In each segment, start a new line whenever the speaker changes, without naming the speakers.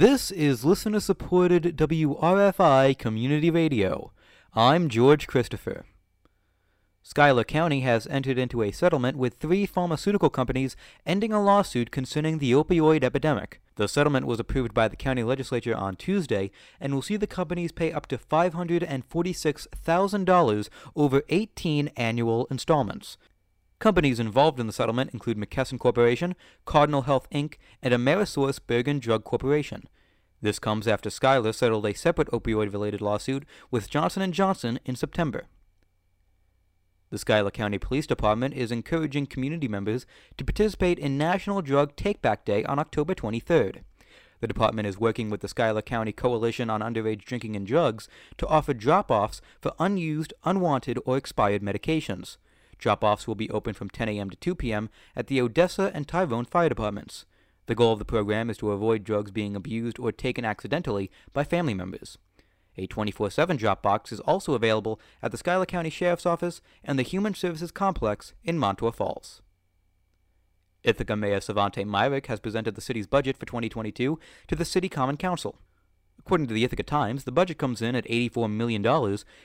This is listener supported WRFI Community Radio. I'm George Christopher. Schuyler County has entered into a settlement with three pharmaceutical companies ending a lawsuit concerning the opioid epidemic. The settlement was approved by the county legislature on Tuesday and will see the companies pay up to $546,000 over 18 annual installments. Companies involved in the settlement include McKesson Corporation, Cardinal Health Inc., and Amerisource Bergen Drug Corporation. This comes after Schuyler settled a separate opioid-related lawsuit with Johnson & Johnson in September. The Schuyler County Police Department is encouraging community members to participate in National Drug Takeback Day on October 23rd. The department is working with the Schuyler County Coalition on Underage Drinking and Drugs to offer drop-offs for unused, unwanted, or expired medications. Drop-offs will be open from 10 a.m. to 2 p.m. at the Odessa and Tyrone fire departments. The goal of the program is to avoid drugs being abused or taken accidentally by family members. A 24-7 drop box is also available at the Schuyler County Sheriff's Office and the Human Services Complex in Montour Falls. Ithaca Mayor Svante Myrick has presented the city's budget for 2022 to the City Common Council. According to the Ithaca Times, the budget comes in at $84 million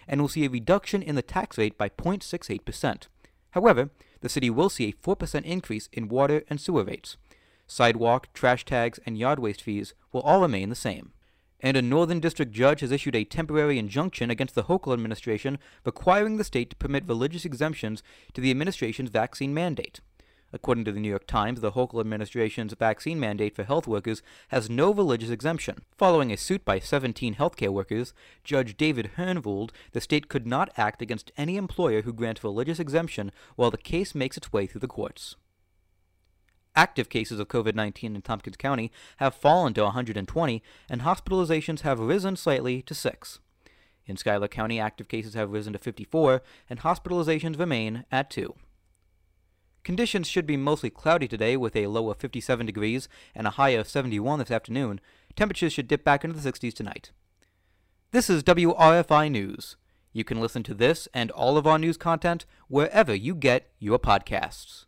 and will see a reduction in the tax rate by 0.68%. However, the city will see a 4% increase in water and sewer rates. Sidewalk, trash tags, and yard waste fees will all remain the same. And a Northern District judge has issued a temporary injunction against the Hochul administration requiring the state to permit religious exemptions to the administration's vaccine mandate. According to the New York Times, the Hochul administration's vaccine mandate for health workers has no religious exemption. Following a suit by 17 healthcare workers, Judge David Hurd ruled the state could not act against any employer who grants religious exemption while the case makes its way through the courts. Active cases of COVID 19 in Tompkins County have fallen to 120, and hospitalizations have risen slightly to 6. In Schuyler County, active cases have risen to 54, and hospitalizations remain at 2. Conditions should be mostly cloudy today with a low of 57 degrees and a high of 71 this afternoon. Temperatures should dip back into the 60s tonight. This is WRFI News. You can listen to this and all of our news content wherever you get your podcasts.